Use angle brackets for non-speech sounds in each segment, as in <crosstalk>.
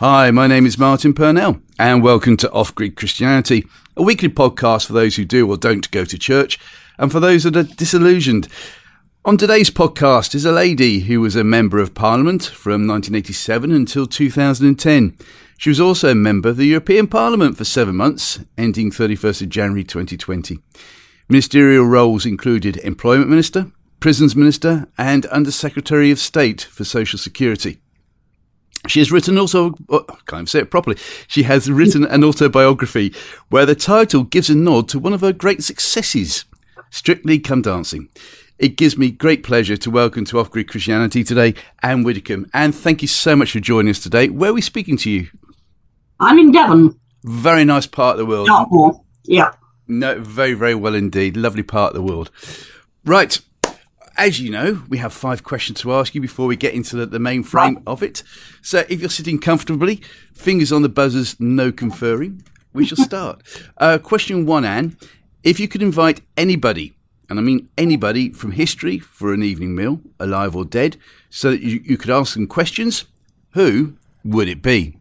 Hi, my name is Martin Purnell, and welcome to Off Grid Christianity, a weekly podcast for those who do or don't go to church, and for those that are disillusioned. On today's podcast is a lady who was a Member of Parliament from 1987 until 2010. She was also a member of the European Parliament for seven months, ending 31st of January 2020. Ministerial roles included Employment Minister, Prisons Minister, and Under Secretary of State for Social Security. She has written also, oh, I can't even say it properly. She has written an autobiography where the title gives a nod to one of her great successes, Strictly Come Dancing. It gives me great pleasure to welcome to Off Grid Christianity today Ann Widdecombe. And thank you so much for joining us today. Where are we speaking to you? I'm in Devon. Very nice part of the world. Dartmoor. Yeah. No, very, very well indeed. Lovely part of the world. Right as you know, we have five questions to ask you before we get into the, the main frame of it. So if you're sitting comfortably, fingers on the buzzers, no conferring, we shall <laughs> start. uh, question one, Ann. If you could invite anybody, and I mean anybody from history for an evening meal, alive or dead, so that you, you could ask them questions, who would it be?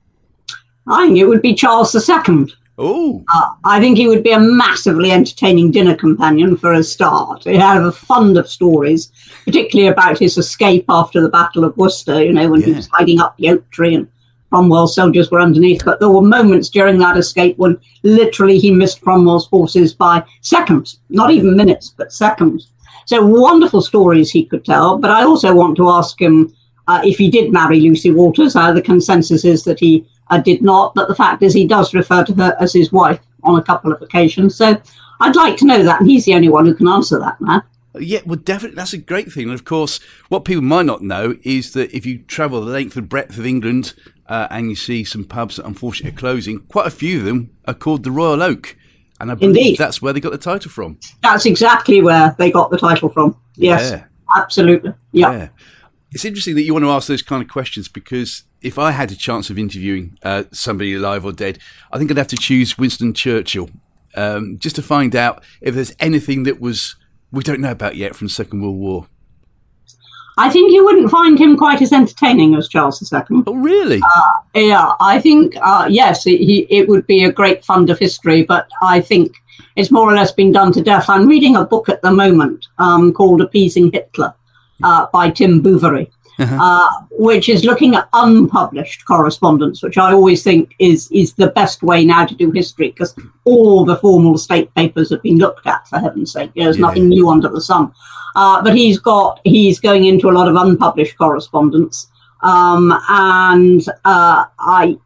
I think it would be Charles II. Oh. Uh, I think he would be a massively entertaining dinner companion for a start. He had a fund of stories, particularly about his escape after the Battle of Worcester, you know, when yeah. he was hiding up the oak tree and Cromwell's soldiers were underneath. But there were moments during that escape when literally he missed Cromwell's forces by seconds, not even minutes, but seconds. So wonderful stories he could tell. But I also want to ask him uh, if he did marry Lucy Walters. Uh, the consensus is that he I did not, but the fact is he does refer to her as his wife on a couple of occasions. So I'd like to know that, and he's the only one who can answer that now. Yeah, well, definitely, that's a great thing. And of course, what people might not know is that if you travel the length and breadth of England uh, and you see some pubs that unfortunately are closing, quite a few of them are called the Royal Oak. And I believe Indeed. that's where they got the title from. That's exactly where they got the title from. Yes, yeah. absolutely. Yeah. yeah. It's interesting that you want to ask those kind of questions because if I had a chance of interviewing uh, somebody alive or dead, I think I'd have to choose Winston Churchill um, just to find out if there's anything that was we don't know about yet from the Second World War. I think you wouldn't find him quite as entertaining as Charles II. Oh, really? Uh, yeah, I think uh, yes, it, he, it would be a great fund of history, but I think it's more or less been done to death. I'm reading a book at the moment um, called Appeasing Hitler uh, by Tim Bouverie uh-huh. uh, which is looking at unpublished correspondence, which I always think is is the best way now to do history because all the formal state papers have been looked at. For heaven's sake, there's yeah. nothing new under the sun. Uh, but he's got he's going into a lot of unpublished correspondence, um, and uh, I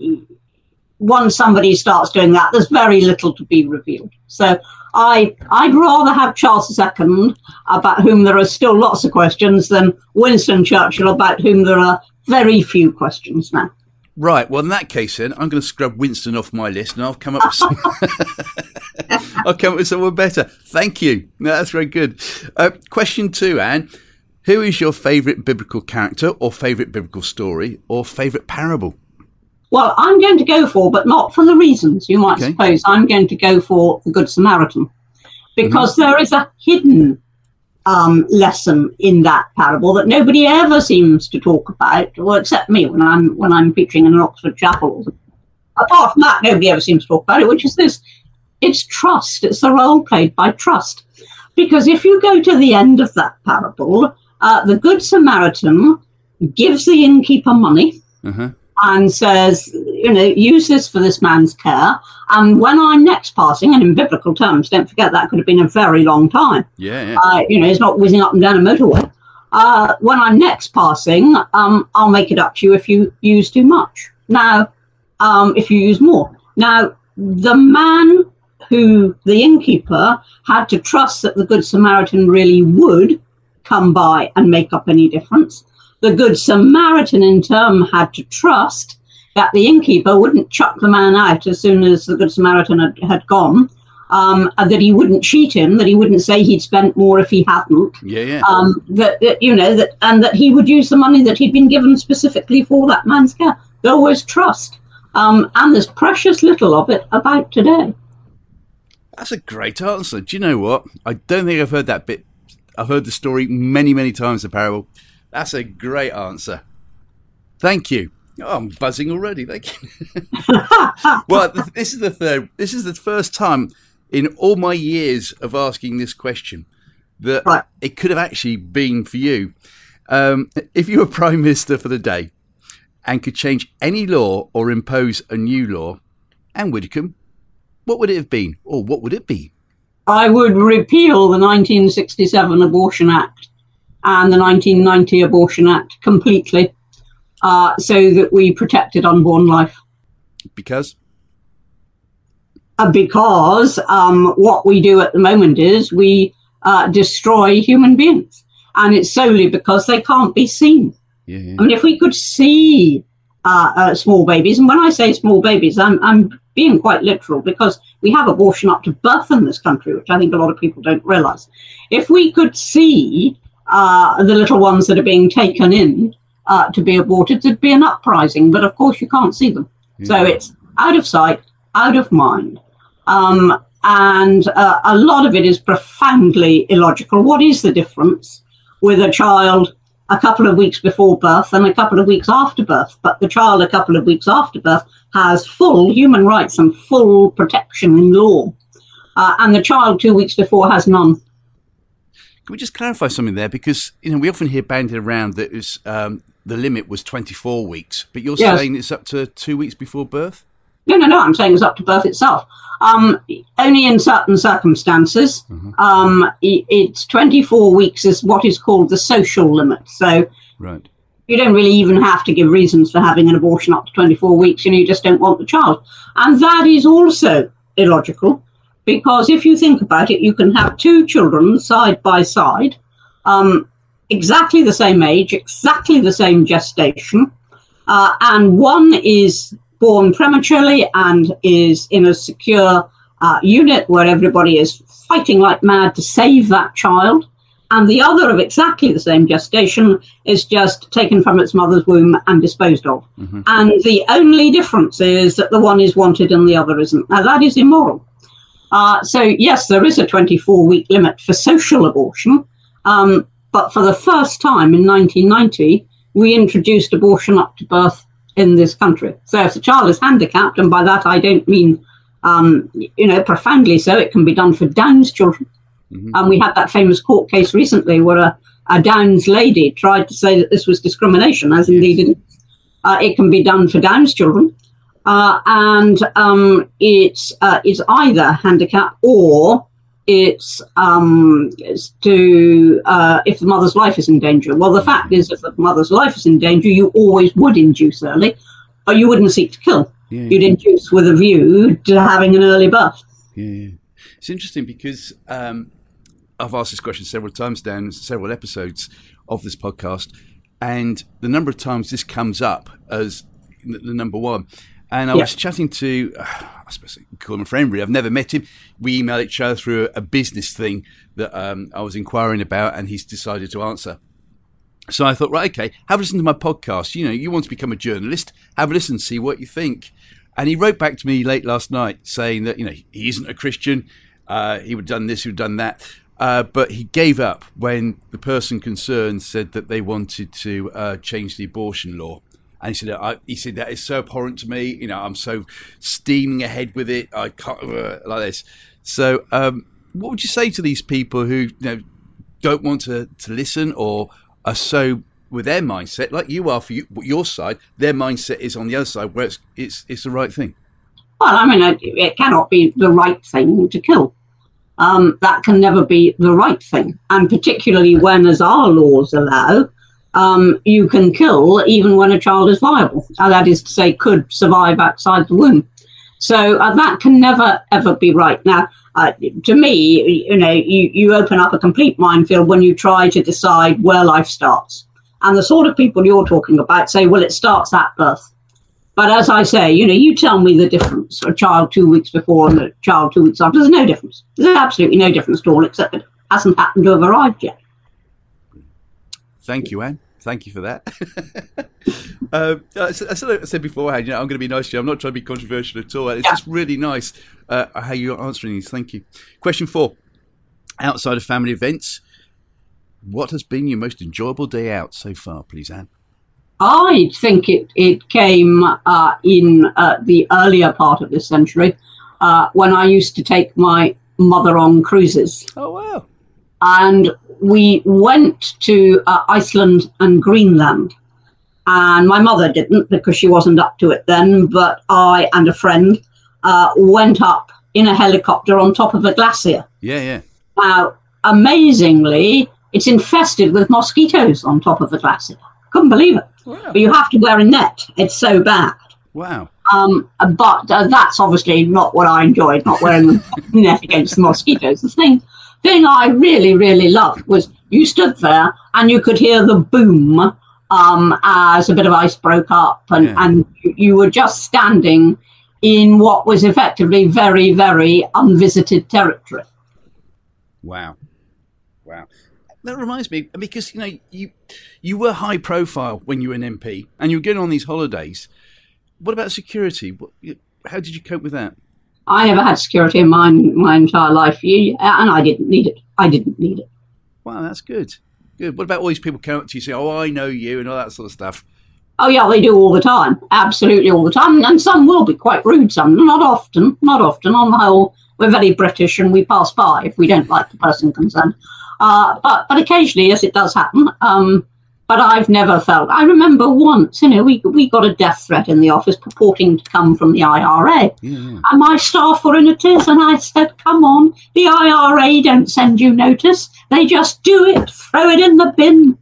once somebody starts doing that, there's very little to be revealed. So I I'd rather have Charles II, about whom there are still lots of questions, than Winston Churchill, about whom there are very few questions now. Right. Well, in that case, then I'm going to scrub Winston off my list, and I'll come up with some. <laughs> I'll come up with someone better. Thank you. No, that's very good. Uh, question two, Ann. Who is your favourite biblical character, or favourite biblical story, or favourite parable? Well, I'm going to go for, but not for the reasons you might okay. suppose. I'm going to go for the Good Samaritan because mm-hmm. there is a hidden um, lesson in that parable that nobody ever seems to talk about, well, except me when I'm when I'm preaching in an Oxford chapel. Apart from that, nobody ever seems to talk about it, which is this: it's trust. It's the role played by trust. Because if you go to the end of that parable, uh, the Good Samaritan gives the innkeeper money. Mm-hmm and says, you know, use this for this man's care. And when I'm next passing, and in biblical terms, don't forget that could have been a very long time. Yeah. yeah. Uh, you know, he's not whizzing up and down a motorway. Uh, when I'm next passing, um, I'll make it up to you if you use too much. Now, um, if you use more. Now, the man who, the innkeeper, had to trust that the Good Samaritan really would come by and make up any difference the Good Samaritan, in turn, had to trust that the innkeeper wouldn't chuck the man out as soon as the Good Samaritan had, had gone. Um, that he wouldn't cheat him, that he wouldn't say he'd spent more if he hadn't. Yeah, yeah. Um, that, that, you know that, and that he would use the money that he'd been given specifically for that man's care. There was trust, um, and there's precious little of it about today. That's a great answer. Do you know what? I don't think I've heard that bit. I've heard the story many, many times. The parable. That's a great answer. Thank you. Oh, I'm buzzing already. Thank you. <laughs> well, this is the third. This is the first time in all my years of asking this question that right. it could have actually been for you. Um, if you were prime minister for the day and could change any law or impose a new law, Ann Widdecombe, what would it have been, or what would it be? I would repeal the 1967 Abortion Act and the 1990 Abortion Act completely uh, so that we protected unborn life. Because? Uh, because um, what we do at the moment is we uh, destroy human beings. And it's solely because they can't be seen. Yeah, yeah. I mean, if we could see uh, uh, small babies, and when I say small babies, I'm, I'm being quite literal because we have abortion up to birth in this country, which I think a lot of people don't realize. If we could see uh, the little ones that are being taken in uh, to be aborted, there'd be an uprising. But of course, you can't see them. Yeah. So it's out of sight, out of mind. Um, and uh, a lot of it is profoundly illogical. What is the difference with a child a couple of weeks before birth and a couple of weeks after birth? But the child a couple of weeks after birth has full human rights and full protection in law, uh, and the child two weeks before has none. Can we just clarify something there? Because you know we often hear bandied around that um, the limit was 24 weeks, but you're yes. saying it's up to two weeks before birth. No, no, no. I'm saying it's up to birth itself. Um, only in certain circumstances. Mm-hmm. Um, it's 24 weeks is what is called the social limit. So right. you don't really even have to give reasons for having an abortion up to 24 weeks. You know, you just don't want the child. And that is also illogical because if you think about it, you can have two children side by side, um, exactly the same age, exactly the same gestation, uh, and one is born prematurely and is in a secure uh, unit where everybody is fighting like mad to save that child. And the other of exactly the same gestation is just taken from its mother's womb and disposed of. Mm-hmm. And the only difference is that the one is wanted and the other isn't. Now, that is immoral. Uh, so, yes, there is a 24 week limit for social abortion. Um, but for the first time in 1990, we introduced abortion up to birth in this country. So if the child is handicapped, and by that I don't mean, um, you know, profoundly so, it can be done for Downs children. Mm-hmm. And we had that famous court case recently where a, a, Downs lady tried to say that this was discrimination, as indeed it, uh, it can be done for Downs children. Uh, and um, it's, uh, it's either handicap or it's, um, it's to uh, if the mother's life is in danger. Well, the fact is, if the mother's life is in danger, you always would induce early, but you wouldn't seek to kill. Yeah. You'd induce with a view to having an early birth. Yeah, it's interesting because um, I've asked this question several times down several episodes of this podcast, and the number of times this comes up as the number one. And I yeah. was chatting to, uh, <sighs> I suppose I call him a friend, really. I've never met him. We emailed each other through a, business thing that um, I was inquiring about, and he's decided to answer. So I thought, right, okay, have a listen to my podcast. You know, you want to become a journalist, have a listen, see what you think. And he wrote back to me late last night saying that, you know, he isn't a Christian. Uh, he would have done this, he would have done that. Uh, but he gave up when the person concerned said that they wanted to uh, change the abortion law. And he said, he said that is so abhorrent to me. You know, I'm so steaming ahead with it. I can't uh, like this. So, um, what would you say to these people who you know don't want to, to listen or are so with their mindset, like you are for you, your side, their mindset is on the other side where it's it's, it's the right thing. Well, I mean, it, it cannot be the right thing to kill. Um, that can never be the right thing, and particularly when, as our laws allow, um, you can kill even when a child is viable. Uh, that is to say, could survive outside the womb. So uh, that can never ever be right. Now, uh, to me, you know, you, you open up a complete minefield when you try to decide where life starts. And the sort of people you're talking about say, well, it starts at birth. But as I say, you know, you tell me the difference a child two weeks before and a child two weeks after. There's no difference. There's absolutely no difference at all, except it hasn't happened to have arrived yet. Thank you, Ann. Thank you for that. <laughs> uh, as, I said beforehand, you know, I'm going to be nice to you. I'm not trying to be controversial at all. It's yeah. just really nice uh, how you're answering these. Thank you. Question four: Outside of family events, what has been your most enjoyable day out so far, please, Ann? I think it, it came uh, in uh, the earlier part of this century uh, when I used to take my mother on cruises. Oh, wow. And we went to uh, Iceland and Greenland. And my mother didn't because she wasn't up to it then, but I and a friend uh, went up in a helicopter on top of a glacier. Yeah, yeah. Now, amazingly, it's infested with mosquitoes on top of the glacier. Couldn't believe it. Wow. But you have to wear a net. It's so bad. Wow. Um, but uh, that's obviously not what I enjoyed, not wearing the <laughs> net against the mosquitoes. The thing, thing I really, really loved was you stood there and you could hear the boom um, as a bit of ice broke up, and, Yeah. and you- were just standing in what was effectively very, very unvisited territory. Wow. Wow. That reminds me because you know you you were high profile when you were an MP and you were going on these holidays. What about security? What, how did you cope with that? I never had security in my my entire life, You- and I didn't need it. I didn't need it. Wow, that's good. Good. What about all these people coming up to you say, "Oh, I know you" and all that sort of stuff? Oh yeah, they do all the time, absolutely all the time, and some will be quite rude. Some not often, not often. On the whole, we're very British, and we pass by if we don't like the person concerned. Uh, but but occasionally, yes, it does happen. Um, but I've never felt. I remember once, you know, we we got a death threat in the office purporting to come from the IRA, Yeah. and my staff were in a tears, and I said, "Come on, the IRA don't send you notice; they just do it. Throw it in the bin."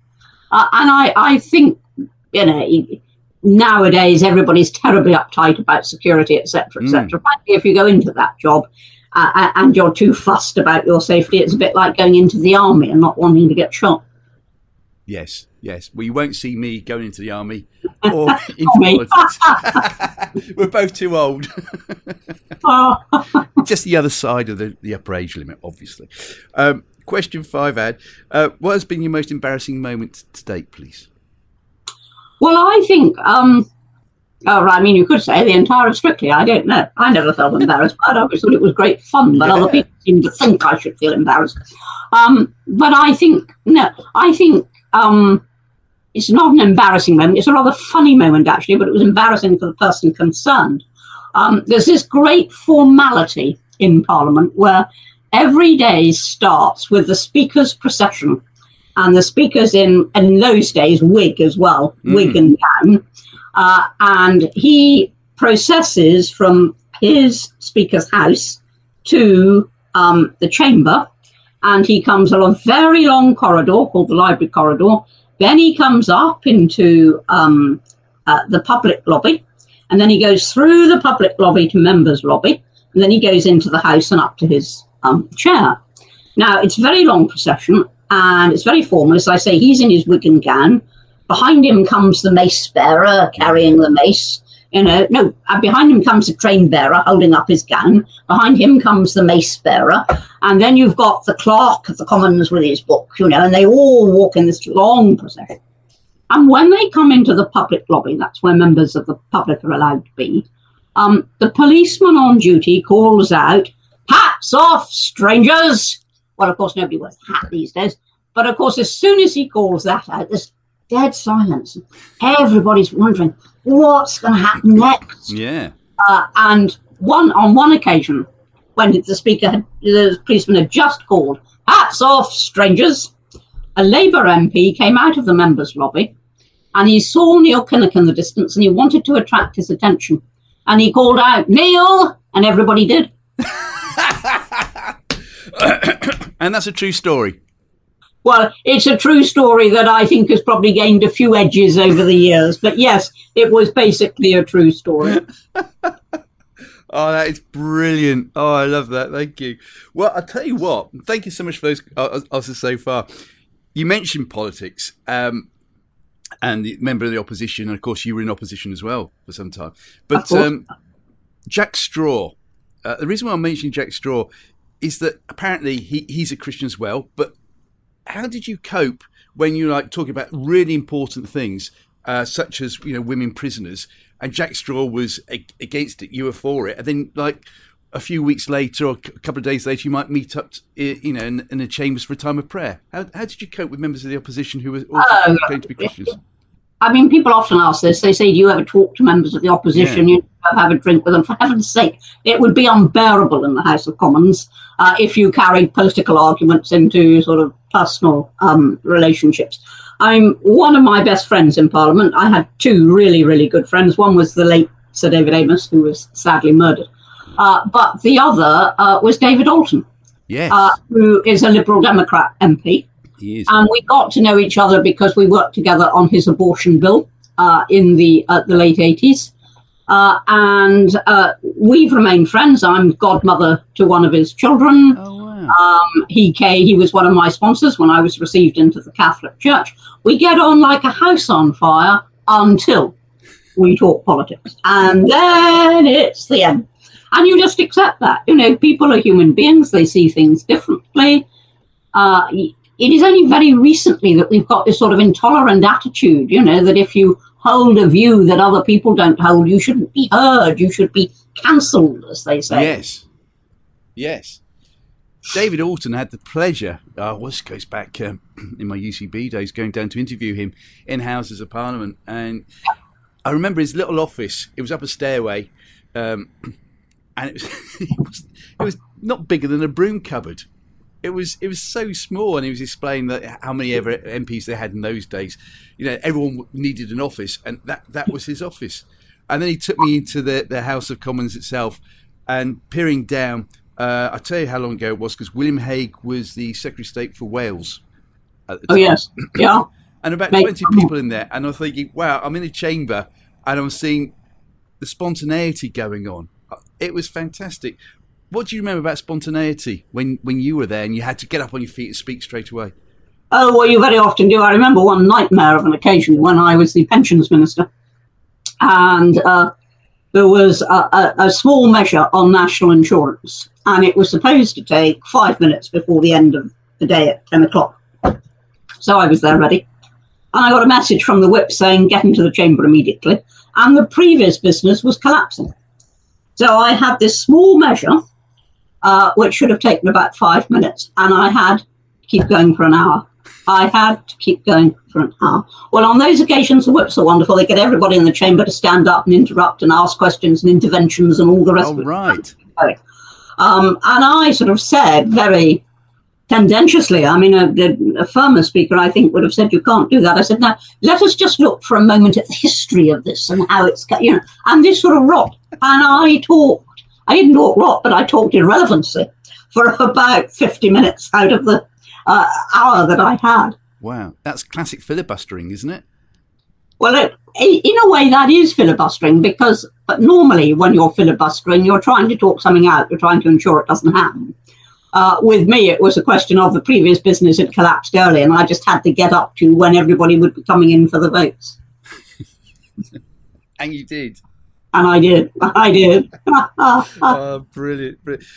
Uh, and I, I think, you know, nowadays everybody's terribly uptight about security, etc., etc. Frankly, if you go into that job uh, and you're too fussed about your safety, it's a bit like going into the army and not wanting to get shot. Yes. Yes. Well, you won't see me going into the army <laughs> or into politics. <laughs> we're both too old. Oh, <laughs> Just the other side of the, the upper age limit, obviously. Um, question five, Ad. Uh, what has been your most embarrassing moment to date, please? well, I think. Um, Oh, I mean, you could say the entire of Strictly. I don't know. I never felt embarrassed. But I always thought it was great fun, but other people seem to think I should feel embarrassed. Um, but I think no. I think um, it's not an embarrassing moment. It's a rather funny moment, actually, but it was embarrassing for the person concerned. Um, there's this great formality in Parliament where every day starts with the Speaker's procession, and the Speaker's in in those days wig as well, wig and gown, uh, and he processes from his Speaker's house to um, the chamber, and he comes along a very long corridor called the library corridor. Then he comes up into um, uh, the public lobby, and then he goes through the public lobby to members' lobby, and then he goes into the house and up to his um, chair. Now it's a very long procession, and it's very formal. As I say, he's in his wig and gown. Behind him comes the mace bearer carrying the mace. You know, no, uh, behind him comes the train bearer holding up his gown. Behind him comes the mace bearer. And then you've got the clerk of the Commons with his book, you know, and they all walk in this long procession. And when they come into the public lobby, that's where members of the public are allowed to be, um, the policeman on duty calls out, Hats off, strangers! Well, of course, nobody wears a hat these days. But of course, as soon as he calls that out, there's dead silence. Everybody's wondering what's going to happen next. Yeah. Uh, and one on one occasion, when the speaker, had, the policeman had just called, "Hats off, strangers!" A Labour MP came out of the members' lobby, and he saw Neil Kinnock in the distance, and he wanted to attract his attention, and he called out, "Neil!" and everybody did. <laughs> and that's a true story. Well, it's a true story that I think has probably gained a few edges over the years, but yes, it was basically a true story. <laughs> Oh, that is brilliant. Oh, I love that. Thank you. Well, I'll tell you what. Thank you so much for those uh, answers so far. You mentioned politics um, and the member of the opposition. And of course, you were in opposition as well for some time. But um, Jack Straw, uh, the reason why I'm mentioning Jack Straw is that apparently he, he's a Christian as well. But how did you cope when you're like talking about really important things, uh, such as you know women prisoners, and Jack Straw was a- against it, you were for it, and then like a few weeks later or a couple of days later, you might meet up, t- you know, in, in the chambers for a time of prayer. How, how did you cope with members of the opposition who were also Oh, going to be Christians? I mean, people often ask this. They say, "Do you ever talk to members of the opposition? Yeah. You have a drink with them?" For heaven's sake, it would be unbearable in the House of Commons uh, if you carried political arguments into sort of personal um, relationships. I'm one of my best friends in Parliament. I had two really, really good friends. One was the late Sir David Amess, who was sadly murdered, uh, but the other uh, was David Alton, yes. Uh, who is a Liberal Democrat MP. And we got to know each other because we worked together on his abortion bill uh, in the uh, the late eighties, uh, and uh, we've remained friends. I'm godmother to one of his children. Oh, wow. um, he came, he was one of my sponsors when I was received into the Catholic Church. We get on like a house on fire until we talk politics, and then it's the end. And you just accept that. You know, people are human beings; they see things differently. Uh, it is only very recently that we've got this sort of intolerant attitude, you know, that if you hold a view that other people don't hold, you shouldn't be heard, you should be cancelled, as they say. Yes. Yes. David Alton had the pleasure, uh, well, this goes back um, <clears throat> in my UCB days, going down to interview him in Houses of Parliament. And I remember his little office, it was up a stairway, um, <clears throat> and was, <laughs> it was, it was not bigger than a broom cupboard it was it was so small, and he was explaining that how many ever MPs they had in those days. You know, everyone needed an office, and that that was his office. And then he took me into the the House of Commons itself, and peering down. Uh, I'll tell you how long ago it was because William Hague was the Secretary of State for Wales. oh yes, <clears throat> yeah. and about twenty people in there, and I'm thinking, wow, I'm in a chamber, and I'm seeing the spontaneity going on. It was fantastic. What do you remember about spontaneity when, when you were there and you had to get up on your feet and speak straight away? Oh, well, you very often do. I remember one nightmare of an occasion when I was the pensions minister, and uh, there was a, a, a, small measure on national insurance, and it was supposed to take five minutes before the end of the day at 10 o'clock. So I was there ready. And I got a message from the whip saying, get into the chamber immediately. And the previous business was collapsing. So I had this small measure uh, which should have taken about five minutes. And I had to keep going for an hour. I had to keep going for an hour. Well, on those occasions, the whips are wonderful. They get everybody in the chamber to stand up and interrupt and ask questions and interventions and all the rest of it. Right. Um, and I sort of said very tendentiously, I mean, a, a, firmer speaker, I think, would have said, you can't do that. I said, now, let us just look for a moment at the history of this and how it's, you know, and this sort of rot. And I talked I didn't talk a lot, but I talked irrelevancy for about 50 minutes out of the uh, hour that I had. Wow, that's classic filibustering, isn't it? Well, it, in a way, that is filibustering because but normally when you're filibustering, you're trying to talk something out, you're trying to ensure it doesn't happen. Uh, with me, it was a question of the previous business had collapsed early, and I just had to get up to when everybody would be coming in for the votes. <laughs> and you did. And I did. <laughs> I did. <laughs> oh, brilliant, brilliant.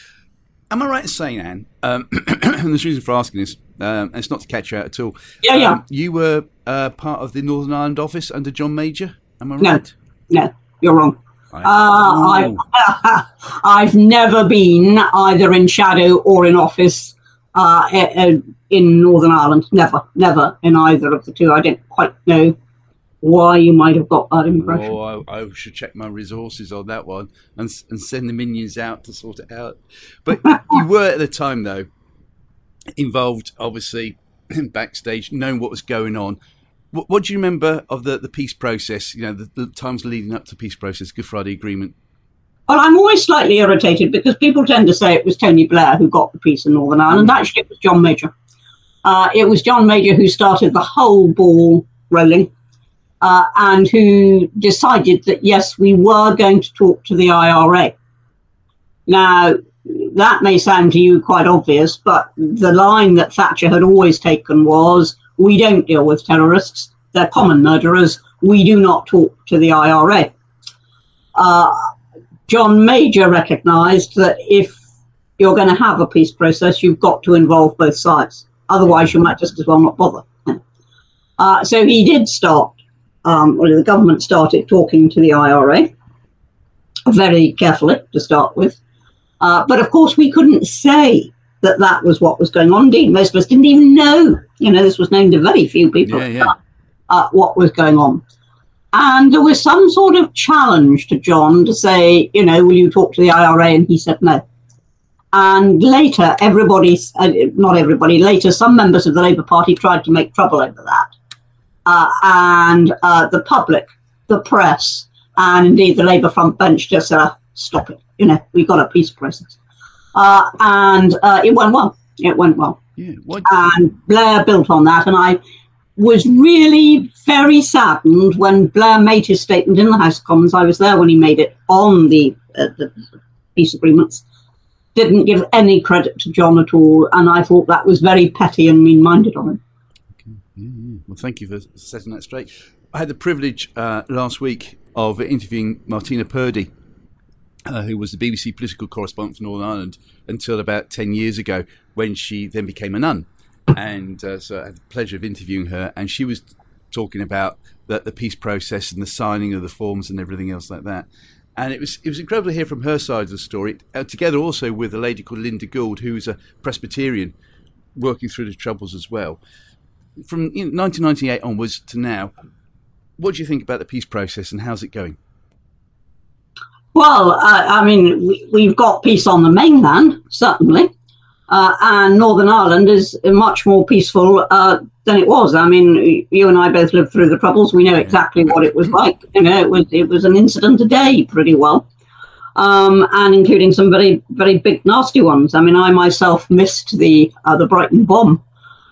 Am I right in saying, Ann, um, <clears throat> and the reason for asking this, um, it's not to catch you out at all. Yeah, yeah. Um, you were uh, part of the Northern Ireland office under John Major. Am I right? No, no you're wrong. Uh, I've, <laughs> I've never been either in shadow or in office uh, in Northern Ireland. Never, never in either of the two. I don't quite know why you might have got that impression. Oh, I, I, should check my resources on that one and, and send the minions out to sort it out. But <laughs> you were at the time, though, involved, obviously, <clears throat> backstage, knowing what was going on. What, what, do you remember of the, the peace process, you know, the, the times leading up to peace process, Good Friday Agreement? Well, I'm always slightly irritated because people tend to say it was Tony Blair who got the peace in Northern Ireland. Mm. Actually, it was John Major. Uh, it was John Major who started the whole ball rolling uh, and who decided that yes, we were going to talk to the IRA. Now, that may sound to you quite obvious, but the line that Thatcher had always taken was we don't deal with terrorists, they're common murderers, we do not talk to the IRA. Uh, John Major recognised that if you're going to have a peace process, you've got to involve both sides. Otherwise, you might just as well not bother. Uh, so he did start um, well, the government started talking to the IRA very carefully to start with. Uh, but of course, we couldn't say that that was what was going on. Indeed, most of us didn't even know. You know, this was known to very few people. Yeah, yeah. uh, what was going on. And there was some sort of challenge to John to say, you know, will you talk to the IRA? And he said no. And later, everybody, uh, not everybody, later, some members of the Labour Party tried to make trouble over that. Uh, and uh, the public, the press, and indeed the Labour front bench just said, stop it. You know, we've got a peace process. Uh, and uh, it went well. It went well. Yeah. And Blair built on that. And I was really very saddened when Blair made his statement in the House of Commons. I was there when he made it on the, uh, the peace agreements didn't give any credit to John at all, and I thought that was very petty and mean-minded of him. Well, thank you for setting that straight. I had the privilege uh, last week of interviewing Martina Purdy, uh, who was the BBC political correspondent for Northern Ireland until about 10 years ago when she then became a nun. And uh, so I had the pleasure of interviewing her, and she was talking about the, the peace process and the signing of the forms and everything else like that and it was it was incredible to hear from her side of the story, uh, together also with a lady called Linda Gould, who is a Presbyterian, working through the troubles as well. From you know, 1998 onwards to now, what do you think about the peace process and how's it going? Well, uh, I mean, we, have got peace on the mainland, certainly, uh, and Northern Ireland is much more peaceful uh, than it was. I mean, you and I both lived through the troubles. We know exactly what it was like. You know, it was it was an incident a day, pretty well, um, and including some very very big nasty ones. I mean, I myself missed the uh, the Brighton bomb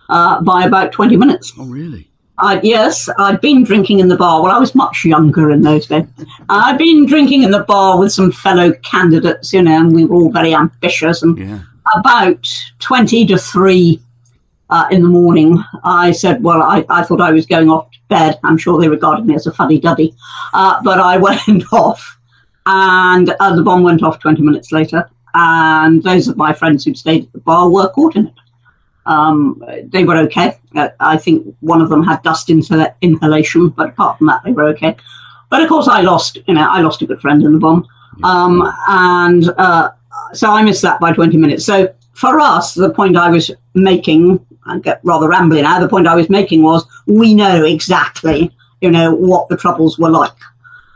uh, by about twenty minutes. Oh, really? Uh, yes, I'd been drinking in the bar. Well, I was much younger in those days. I'd been drinking in the bar with some fellow candidates, you know, and we were all very ambitious. And yeah. about 20 to 3 uh, in the morning, I said, Well, I, I thought I was going off to bed. I'm sure they regarded me as a fuddy duddy. Uh, but I <laughs> went off, and uh, the bomb went off 20 minutes later. And those of my friends who'd stayed at the bar were caught in it. Um, they were okay. Uh, I think one of them had dust inhal- inhalation, but apart from that, they were okay. But of course, I lost, you know, I lost a good friend in the bomb. Um, and uh, so I missed that by 20 minutes. So for us, the point I was making I get rather rambling now. The point I was making was we know exactly, you know, what the troubles were like.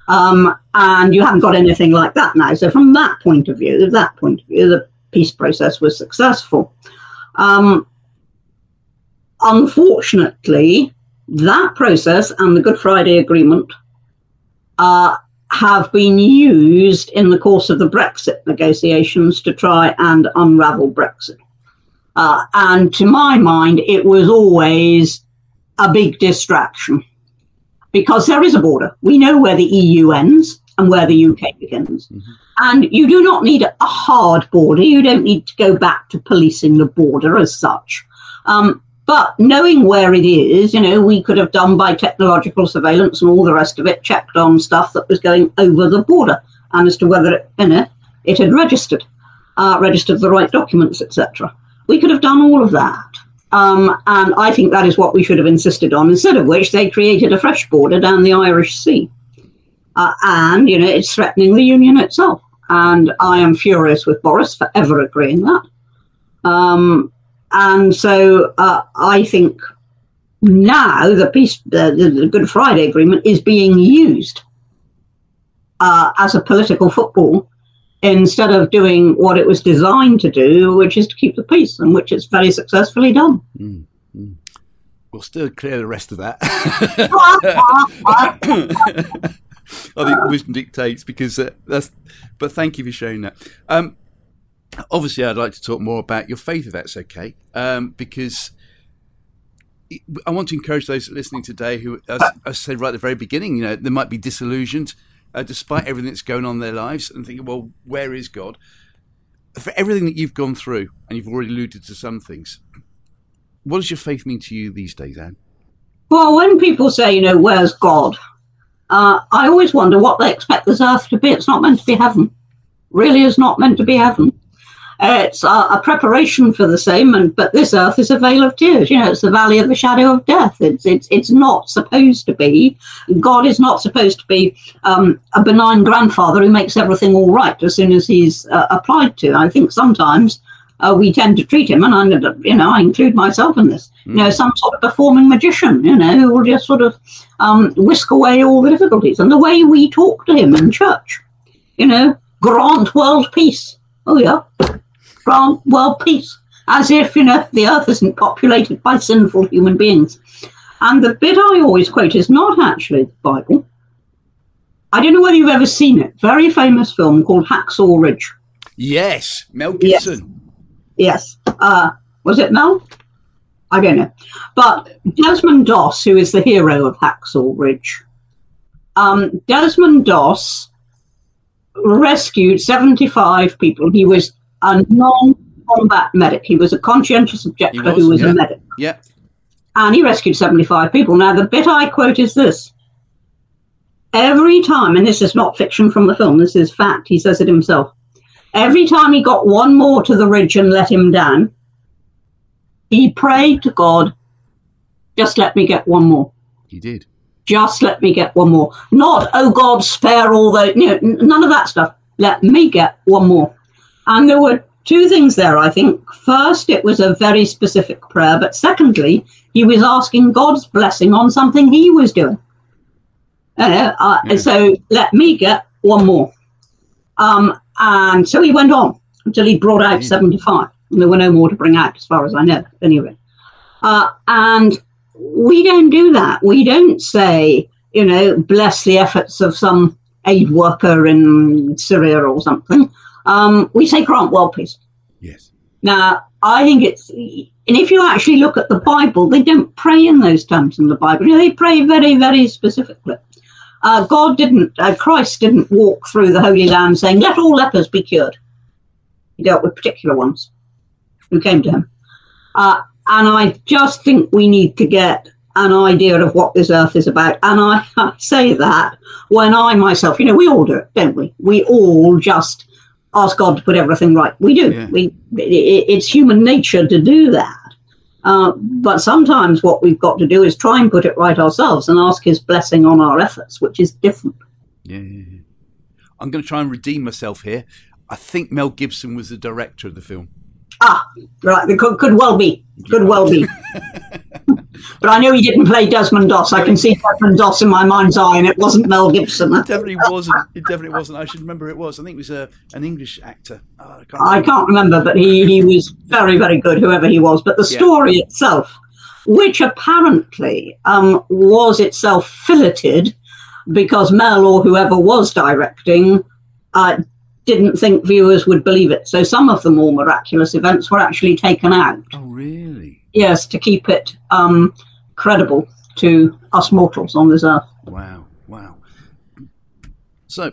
Um, and you haven't got anything like that now. So from that point of view, that point of view, the peace process was successful. Um, unfortunately, that process and the Good Friday Agreement uh, have been used in the course of the Brexit negotiations to try and unravel Brexit. Uh, and to my mind, it was always a big distraction because there is a border. We know where the EU ends and where the UK begins. Mm-hmm. And you do not need a hard border. You don't need to go back to policing the border as such. Um, but knowing where it is, you know, we could have done by technological surveillance and all the rest of it, checked on stuff that was going over the border and as to whether it, you know, it had registered, uh, registered the right documents, etc. We could have done all of that. Um, and I think that is what we should have insisted on, instead of which they created a fresh border down the Irish Sea. Uh, and, you know, it's threatening the Union itself. And I am furious with Boris for ever agreeing that. Um, and so uh, I think now the peace, the, the, Good Friday Agreement is being used uh, as a political football instead of doing what it was designed to do, which is to keep the peace, and which it's very successfully done. Mm, mm. We'll still clear the rest of that. <laughs> <laughs> I think wisdom dictates because uh, that's. But thank you for sharing that. Um, obviously, I'd like to talk more about your faith, if that's okay, um, because. I want to encourage those listening today who, as I said right at the very beginning, you know, they might be disillusioned uh, despite everything that's going on in their lives, and thinking, well, where is God? For everything that you've gone through, and you've already alluded to some things, what does your faith mean to you these days, Ann? Well, when people say, you know, where's God? Uh, I always wonder what they expect this earth to be. It's not meant to be heaven. Really is not meant to be heaven. It's a, a, preparation for the same, and but this earth is a vale of tears. You know, it's the valley of the shadow of death. It's it's it's not supposed to be. God is not supposed to be um, a benign grandfather who makes everything all right as soon as he's uh, applied to. I think sometimes uh, we tend to treat him, and I, you know, I include myself in this, you know, some sort of performing magician, you know, who will just sort of um, whisk away all the difficulties. And the way we talk to him in church, you know, grant world peace. Oh, yeah, grant world peace. As if, you know, the earth isn't populated by sinful human beings. And the bit I always quote is not actually the Bible. I don't know whether you've ever seen it. Very famous film called Hacksaw Ridge. Yes, Mel Yes. Gibson. Yes. Uh, was it Mel? I don't know. But Desmond Doss, who is the hero of Hacksaw Ridge, um, Desmond Doss rescued 75 people. He was a non combat medic, he was a conscientious objector was, who was yeah. a medic. Yeah. And he rescued 75 people. Now, the bit I quote is this. Every time, and this is not fiction from the film, this is fact, he says it himself. Every time he got one more to the ridge and let him down, he prayed to God, just let me get one more. He did. Just let me get one more. Not, oh God, spare all the, you know, none of that stuff. Let me get one more. And there were two things there, I think. First, it was a very specific prayer, but secondly, he was asking God's blessing on something he was doing. Uh, uh, Yeah. So let me get one more. Um, and so he went on until he brought out Yeah. 75. And there were no more to bring out, as far as I know, anyway. Uh, and we don't do that. We don't say, you know, bless the efforts of some aid worker in Syria or something. Um, we say grant world peace. Yes. Now, I think it's, and if you actually look at the Bible, they don't pray in those terms in the Bible. You know, they pray very, very specifically. Uh, God didn't, uh, Christ didn't walk through the Holy Land saying, let all lepers be cured. He dealt with particular ones who came to him. Uh, and I just think we need to get an idea of what this earth is about. And I, <laughs> I say that when I myself, you know, we all do it, don't we? We all just ask God to put everything right. We do. Yeah. We, it, it's human nature to do that. Uh, but sometimes what we've got to do is try and put it right ourselves and ask His blessing on our efforts, which is different. Yeah, yeah, yeah. I'm going to try and redeem myself here. I think Mel Gibson was the director of the film. Ah, right. It could, could well be. Could well be. <laughs> but I know he didn't play Desmond Doss. I can see Desmond Doss in my mind's eye, and it wasn't Mel Gibson. It definitely wasn't. It definitely wasn't. I should remember it was. I think it was a, an English actor. Oh, I can't I can't remember, but he, he was very, very good, whoever he was. But the Yeah. story itself, which apparently um, was itself filleted because Mel or whoever was directing uh, didn't think viewers would believe it. So some of the more miraculous events were actually taken out. Oh, really? Yes, to keep it um, credible to us mortals on this earth. Wow, wow. So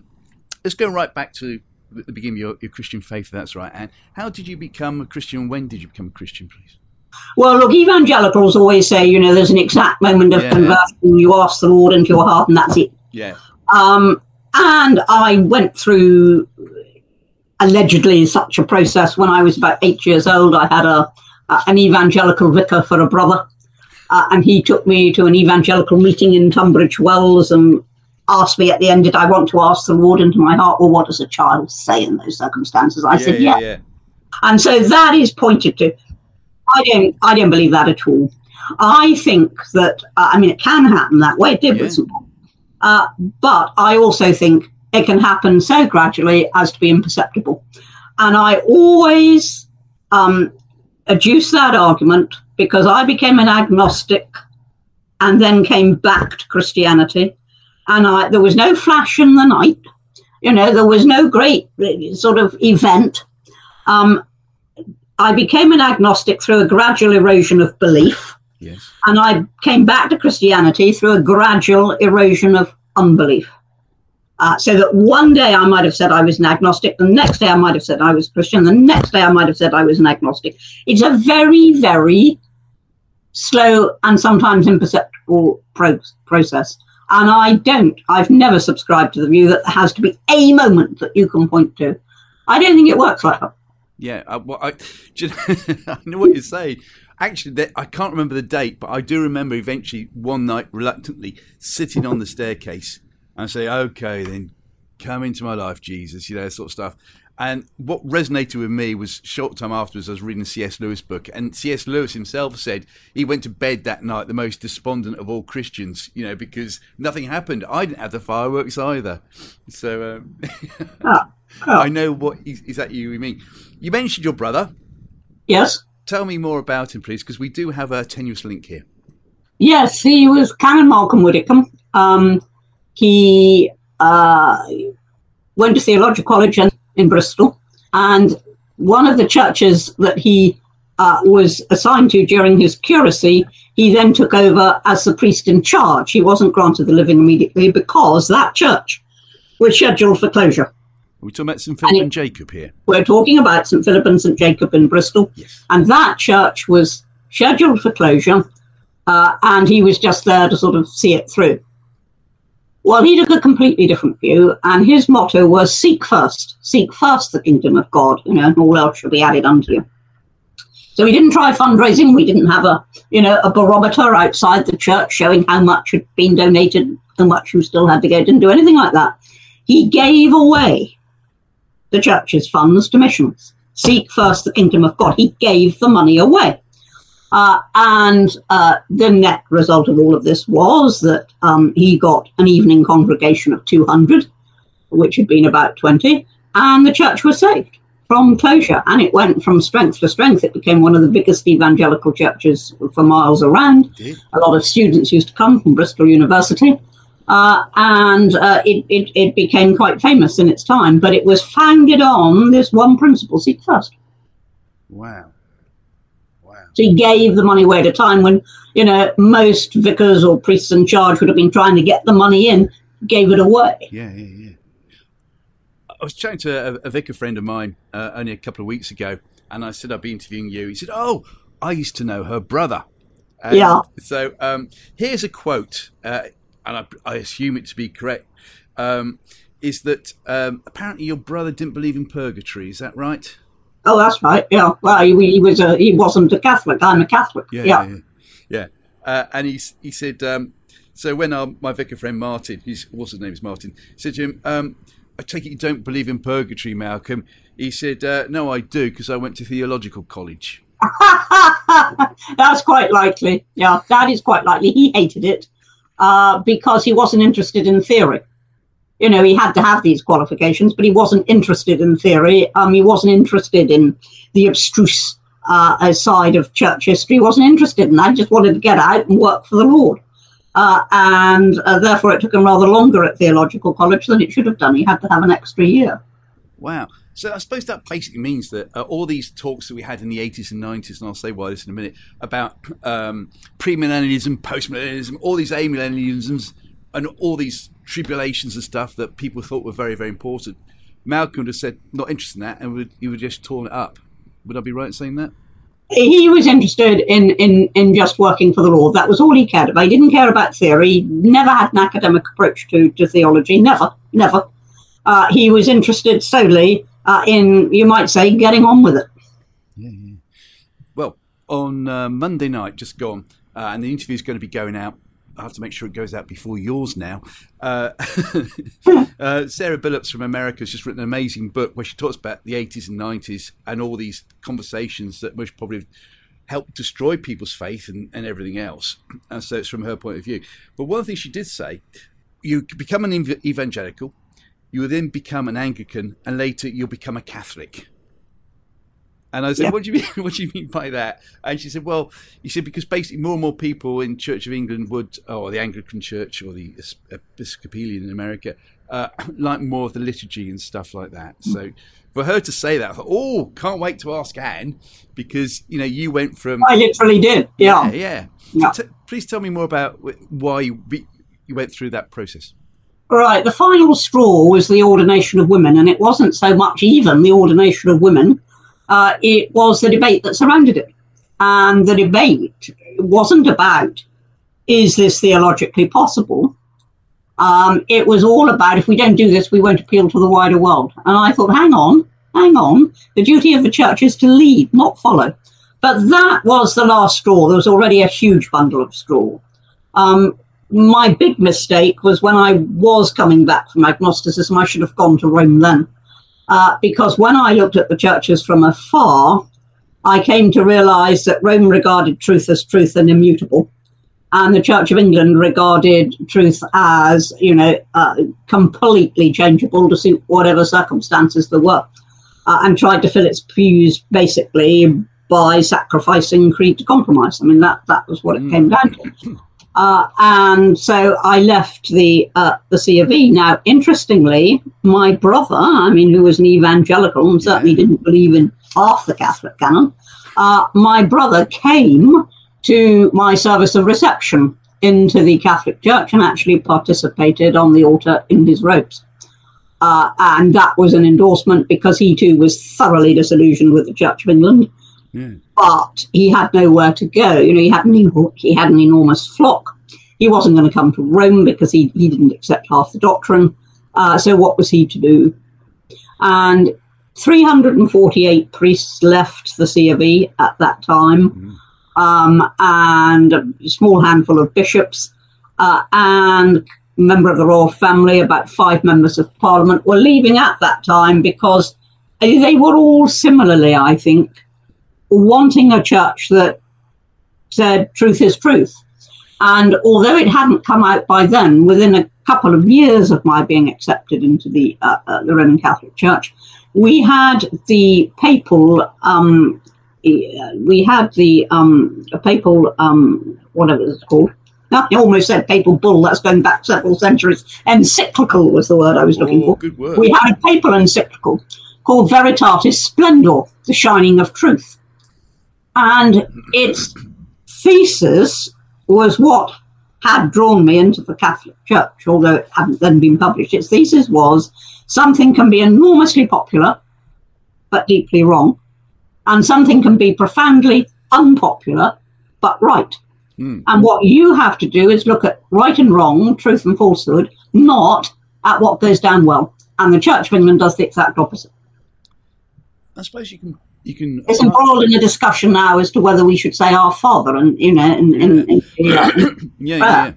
let's go right back to the beginning of your, your Christian faith. That's right. And how did you become a Christian? When did you become a Christian, please? Well, look, evangelicals always say, you know, there's an exact moment of Yeah. conversion. You ask the Lord into your heart, and that's it. Yeah. Um, and I went through allegedly such a process when I was about eight years old. I had a, a an evangelical vicar for a brother, uh, and he took me to an evangelical meeting in Tunbridge Wells and asked me at the end, "Did I want to ask the Lord into my heart?" Well, what does a child say in those circumstances? I yeah, said, yeah, "Yeah." And so that is pointed to. I don't. I don't believe that at all. I think that. Uh, I mean, it can happen that way. It did Yeah. with St. Paul. Uh, but I also think it can happen so gradually as to be imperceptible. And I always um, adduce that argument because I became an agnostic and then came back to Christianity. And I, there was no flash in the night. You know, there was no great sort of event. Um, I became an agnostic through a gradual erosion of belief Yes. and I came back to Christianity through a gradual erosion of unbelief. Uh, so that one day I might have said I was an agnostic, the next day I might have said I was Christian, the next day I might have said I was an agnostic. It's a very, very slow and sometimes imperceptible pro- process. And I don't, I've never subscribed to the view that there has to be a moment that you can point to. I don't think it works like that. Yeah, I, well, I, <laughs> you know, <laughs> I know what you're saying. Actually, I can't remember the date, but I do remember eventually one night, reluctantly sitting on the staircase and say, "Okay, then, come into my life, Jesus, you know, that sort of stuff. And what resonated with me was short time afterwards, I was reading a C.S. Lewis book, and C.S. Lewis himself said he went to bed that night the most despondent of all Christians, you know, because nothing happened. I didn't have the fireworks either. So um, oh. <laughs> I know what is, is that you mean. You mentioned your brother. Yes. Tell me more about him, please, because we do have a tenuous link here. Yes, he was Canon Malcolm Widdecombe. Um, he uh, went to theological college and in Bristol. And one of the churches that he uh, was assigned to during his curacy, he then took over as the priest in charge. He wasn't granted the living immediately because that church was scheduled for closure. We're we talking about St. Philip and, and Jacob here? We're talking about St. Philip and St. Jacob in Bristol. Yes. And that church was scheduled for closure, uh, and he was just there to sort of see it through. Well, he took a completely different view, and his motto was seek first, seek first the kingdom of God, you know, and all else shall be added unto you. So we didn't try fundraising. We didn't have a, you know, a barometer outside the church showing how much had been donated, how much you still had to go. Didn't do anything like that. He gave away the church's funds to missions. Seek first the kingdom of God. He gave the money away. Uh, and uh, the net result of all of this was that um, he got an evening congregation of 200, which had been about 20, and the church was saved from closure. And it went from strength to strength. It became one of the biggest evangelical churches for miles around. Indeed. A lot of students used to come from Bristol University. Uh, and uh, it, it, it became quite famous in its time, but it was founded on this one principle seek first. Wow. So he gave the money away at a time when, you know, most vicars or priests in charge would have been trying to get the money in, gave it away. Yeah, yeah, yeah. I was chatting to a, a vicar friend of mine uh, only a couple of weeks ago, and I said I'd be interviewing you. He said, "Oh, I used to know her brother." And yeah. So um, here's a quote, uh, and I, I, assume it to be correct. Um, is that um, apparently your brother didn't believe in purgatory? Is that right? Oh, that's right. Yeah. Well, he, he was a, he wasn't a Catholic. I'm a Catholic. Yeah. Yeah. Yeah. yeah. Uh, and he he said. Um, so when our, my vicar friend Martin, his what's his name is Martin, said to him, um, "I take it you don't believe in purgatory, Malcolm." He said, uh, "No, I do because I went to theological college." <laughs> That's quite likely. Yeah, that is quite likely. He hated it uh, because he wasn't interested in theory you know, he had to have these qualifications, but he wasn't interested in theory. Um, he wasn't interested in the abstruse uh, side of church history. He wasn't interested in that. He just wanted to get out and work for the Lord. Uh, and uh, therefore, it took him rather longer at theological college than it should have done. He had to have an extra year. Wow. So I suppose that basically means that uh, all these talks that we had in the 80s and 90s, and I'll say why this in a minute, about um, premillennialism, postmillennialism, all these amillennialisms, and all these tribulations and stuff that people thought were very, very important. Malcolm would have said, not interested in that, and would, he would just torn it up. Would I be right in saying that? He was interested in, in, in just working for the Lord. That was all he cared about. He didn't care about theory. He never had an academic approach to, to theology. Never, never. Uh, he was interested solely uh, in, you might say, getting on with it. Yeah, yeah. Well, on uh, Monday night, just gone, uh, and the interview is going to be going out I have to make sure it goes out before yours now. Uh, <laughs> uh, Sarah Billups from America has just written an amazing book where she talks about the 80s and 90s and all these conversations that most probably helped destroy people's faith and, and everything else. And so it's from her point of view. But one thing she did say, you become an evangelical, you will then become an Anglican, and later you'll become a Catholic. And I said, yeah. "What do you mean? <laughs> What do you mean by that?" And she said, "Well, you said because basically more and more people in Church of England would, or the Anglican Church or the Episcopalian in America, uh, <clears throat> like more of the liturgy and stuff like that." Mm. So for her to say that, I thought, "Oh, can't wait to ask Ann," because you know you went from. I literally did. Yeah, yeah. yeah. yeah. T- please tell me more about why you, you went through that process. Right. The final straw was the ordination of women, and it wasn't so much even the ordination of women uh, it was the debate that surrounded it. And the debate wasn't about is this theologically possible? Um, it was all about if we don't do this, we won't appeal to the wider world. And I thought, hang on, hang on. The duty of the church is to lead, not follow. But that was the last straw. There was already a huge bundle of straw. Um, my big mistake was when I was coming back from agnosticism, I should have gone to Rome then. Uh, because when I looked at the churches from afar, I came to realize that Rome regarded truth as truth and immutable. And the Church of England regarded truth as, you know, uh, completely changeable to suit whatever circumstances there were, uh, and tried to fill its pews basically by sacrificing creed to compromise. I mean, that, that was what it mm. came down to. Uh, and so I left the uh, the C of E. Now, interestingly, my brother, I mean, who was an evangelical and certainly didn't believe in half the Catholic canon, uh, my brother came to my service of reception into the Catholic Church and actually participated on the altar in his robes. Uh, and that was an endorsement because he too was thoroughly disillusioned with the Church of England but he had nowhere to go. You know, he had an, he had an enormous flock. He wasn't going to come to Rome because he, he didn't accept half the doctrine. Uh, so what was he to do? And 348 priests left the C of E at that time, mm-hmm. um, and a small handful of bishops, uh, and a member of the royal family, about five members of parliament, were leaving at that time because they were all similarly, I think, wanting a church that said truth is truth. And although it hadn't come out by then, within a couple of years of my being accepted into the uh, uh, the Roman Catholic Church, we had the papal um, we had the um, papal um, whatever it's called. I almost said papal bull. That's going back several centuries. Encyclical was the word I was looking oh, for. We had a papal encyclical called Veritatis Splendor, the shining of truth. And its thesis was what had drawn me into the Catholic Church, although it hadn't then been published. Its thesis was something can be enormously popular, but deeply wrong, and something can be profoundly unpopular, but right. Mm. And what you have to do is look at right and wrong, truth and falsehood, not at what goes down well. And the Church of England does the exact opposite. I suppose you can you can. It's embroiled in a discussion now as to whether we should say our father, and you know, and, and, <coughs> and yeah, yeah, yeah,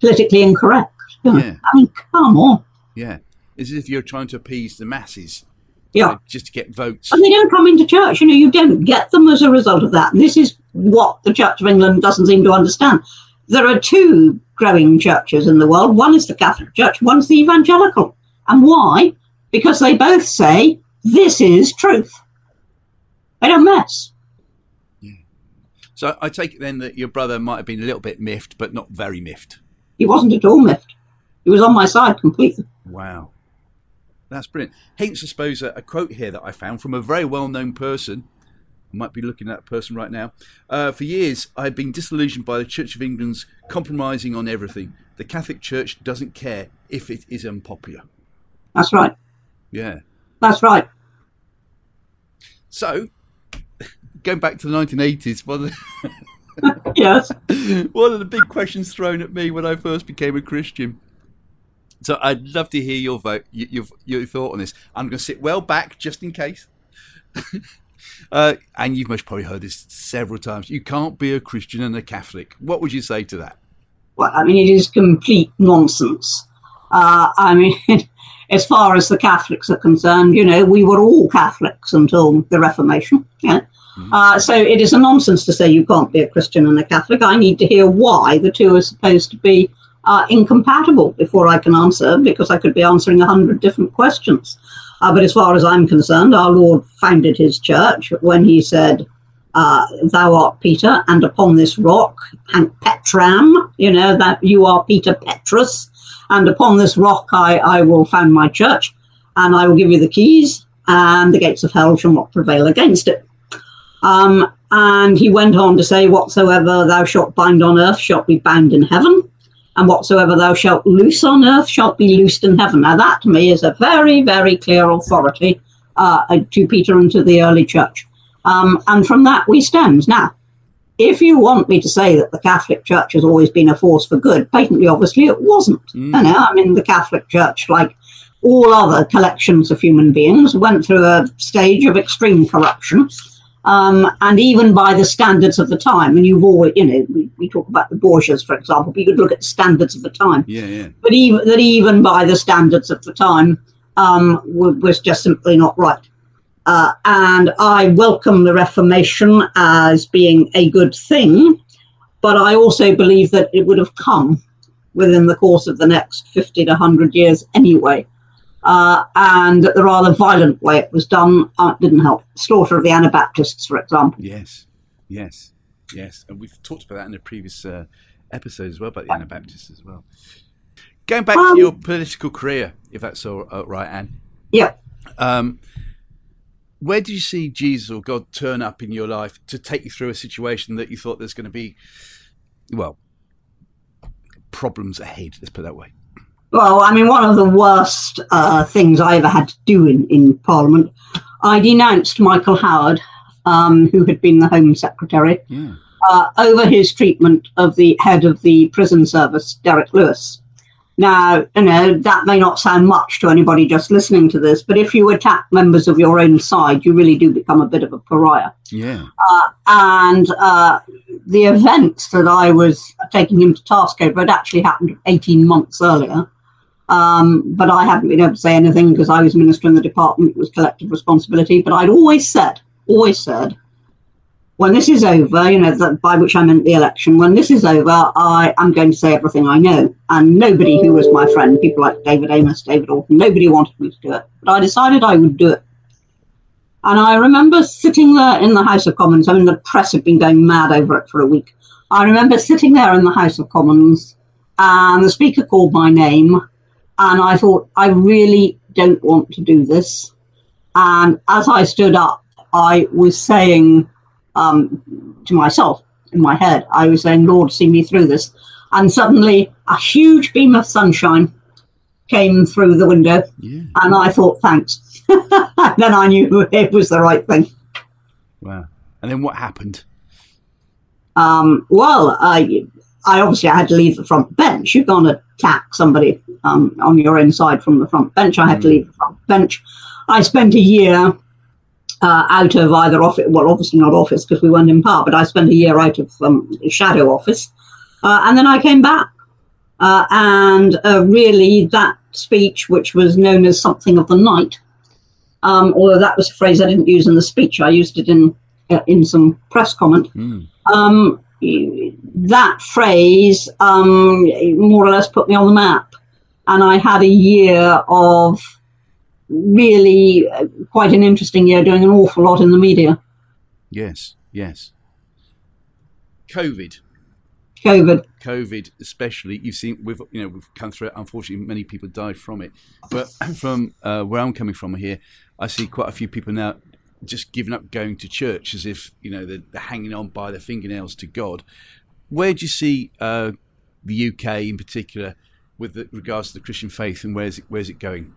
politically incorrect. Yeah. I mean, come on. Yeah, it's as if you're trying to appease the masses. Yeah, uh, just to get votes. And they don't come into church. You know, you don't get them as a result of that. And this is what the Church of England doesn't seem to understand. There are two growing churches in the world. One is the Catholic Church. One's the Evangelical. And why? Because they both say this is truth. They don't mess. Yeah. So I take it then that your brother might have been a little bit miffed, but not very miffed. He wasn't at all miffed. He was on my side completely. Wow. That's brilliant. Hence, I suppose, a, a quote here that I found from a very well known person. I might be looking at that person right now. Uh, for years, I had been disillusioned by the Church of England's compromising on everything. The Catholic Church doesn't care if it is unpopular. That's right. Yeah. That's right. So, going back to the 1980s, one of the, <laughs> yes, <laughs> one of the big questions thrown at me when I first became a Christian. So I'd love to hear your vote, your your thought on this. I'm going to sit well back just in case. <laughs> uh, and you've most probably heard this several times. You can't be a Christian and a Catholic. What would you say to that? Well, I mean, it is complete nonsense. Uh, I mean, as far as the Catholics are concerned, you know, we were all Catholics until the Reformation. Yeah. Mm-hmm. Uh, so it is a nonsense to say you can't be a Christian and a Catholic. I need to hear why the two are supposed to be uh, incompatible before I can answer, because I could be answering a hundred different questions. Uh, but as far as I'm concerned, our Lord founded his church when he said, uh, Thou art Peter, and upon this rock, and Petram, you know, that you are Peter Petrus, and upon this rock I, I will found my church, and I will give you the keys, and the gates of hell shall not prevail against it. Um, and he went on to say, Whatsoever thou shalt bind on earth shall be bound in heaven, and whatsoever thou shalt loose on earth shall be loosed in heaven. Now, that to me is a very, very clear authority uh, to Peter and to the early church. Um, and from that we stand. Now, if you want me to say that the Catholic Church has always been a force for good, patently obviously it wasn't. Mm. You know, I mean, the Catholic Church, like all other collections of human beings, went through a stage of extreme corruption. Um, and even by the standards of the time, and you've always, you know, we, we talk about the Borgias, for example, but you could look at the standards of the time. Yeah, yeah. But even that, even by the standards of the time, um, was just simply not right. Uh, and I welcome the Reformation as being a good thing, but I also believe that it would have come within the course of the next 50 to 100 years anyway. Uh, and the rather violent way it was done uh, didn't help. Slaughter of the Anabaptists, for example. Yes, yes, yes. And we've talked about that in a previous uh, episode as well, about the Anabaptists as well. Going back Um, to your political career, if that's all all right, Ann. Yeah. Um, where do you see Jesus or God turn up in your life to take you through a situation that you thought there's going to be, well, problems ahead? Let's put it that way. Well, I mean, one of the worst uh, things I ever had to do in, in Parliament, I denounced Michael Howard, um, who had been the Home Secretary, Yeah. uh, over his treatment of the head of the prison service, Derek Lewis. Now, you know, that may not sound much to anybody just listening to this, but if you attack members of your own side, you really do become a bit of a pariah. Yeah. And uh, the events that I was taking him to task over had actually happened 18 months earlier. Um, but I hadn't been able to say anything because I was minister in the department. It was collective responsibility. But I'd always said, always said, when this is over, you know, that, by which I meant the election, when this is over, I am going to say everything I know. And nobody who was my friend, people like David Amess, David Orton, nobody wanted me to do it. But I decided I would do it. And I remember sitting there in the House of Commons. I mean, the press had been going mad over it for a week. I remember sitting there in the House of Commons, and the Speaker called my name, and I thought, I really don't want to do this. And as I stood up, I was saying um, to myself in my head, I was saying, Lord, see me through this. And suddenly, a huge beam of sunshine came through the window, Yeah. and I thought, thanks. And <laughs> then I knew it was the right thing. Wow. And then what happened? Um, well, I, I obviously I had to leave the front bench. You can't attack somebody um, on your inside from the front bench. I had to leave the front bench. I spent a year uh, out of either office, well, obviously not office because we weren't in power, but I spent a year out of um, shadow office. Uh, and then I came back. Uh, and uh, really, that speech, which was known as something of the night, um, although that was a phrase I didn't use in the speech, I used it in uh, in some press comment Mm. um, that phrase um, more or less put me on the map. And I had a year of really uh, quite an interesting year doing an awful lot in the media. Yes. Yes. COVID. COVID. COVID, especially, you've seen we've you know we've come through it. Unfortunately, many people died from it. But <clears throat> from uh, where I'm coming from here, I see quite a few people now just giving up going to church as if you know they're, they're hanging on by their fingernails to God. Where do you see uh, the UK in particular with the, regards to the Christian faith, and where's it where's it going?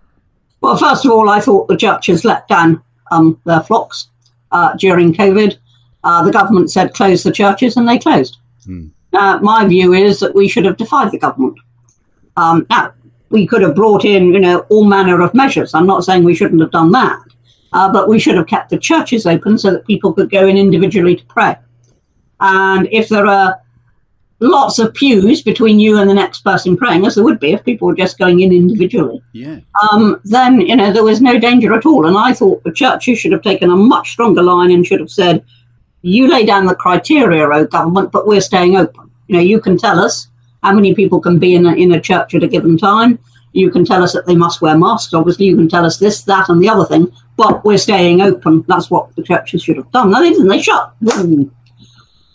Well, first of all, I thought the churches let down um, their flocks uh, during COVID. Uh, the government said close the churches, and they closed. Hmm. Uh, my view is that we should have defied the government. Um, now, we could have brought in, you know, all manner of measures. I'm not saying we shouldn't have done that, uh, but we should have kept the churches open so that people could go in individually to pray. And if there are lots of pews between you and the next person praying, as there would be if people were just going in individually, Yeah, um, then you know there was no danger at all. And I thought the churches should have taken a much stronger line and should have said, "You lay down the criteria, oh government, but we're staying open. You know, you can tell us how many people can be in a, in a church at a given time. You can tell us that they must wear masks. Obviously, you can tell us this, that, and the other thing. But we're staying open. That's what the churches should have done. No, they didn't. They shut.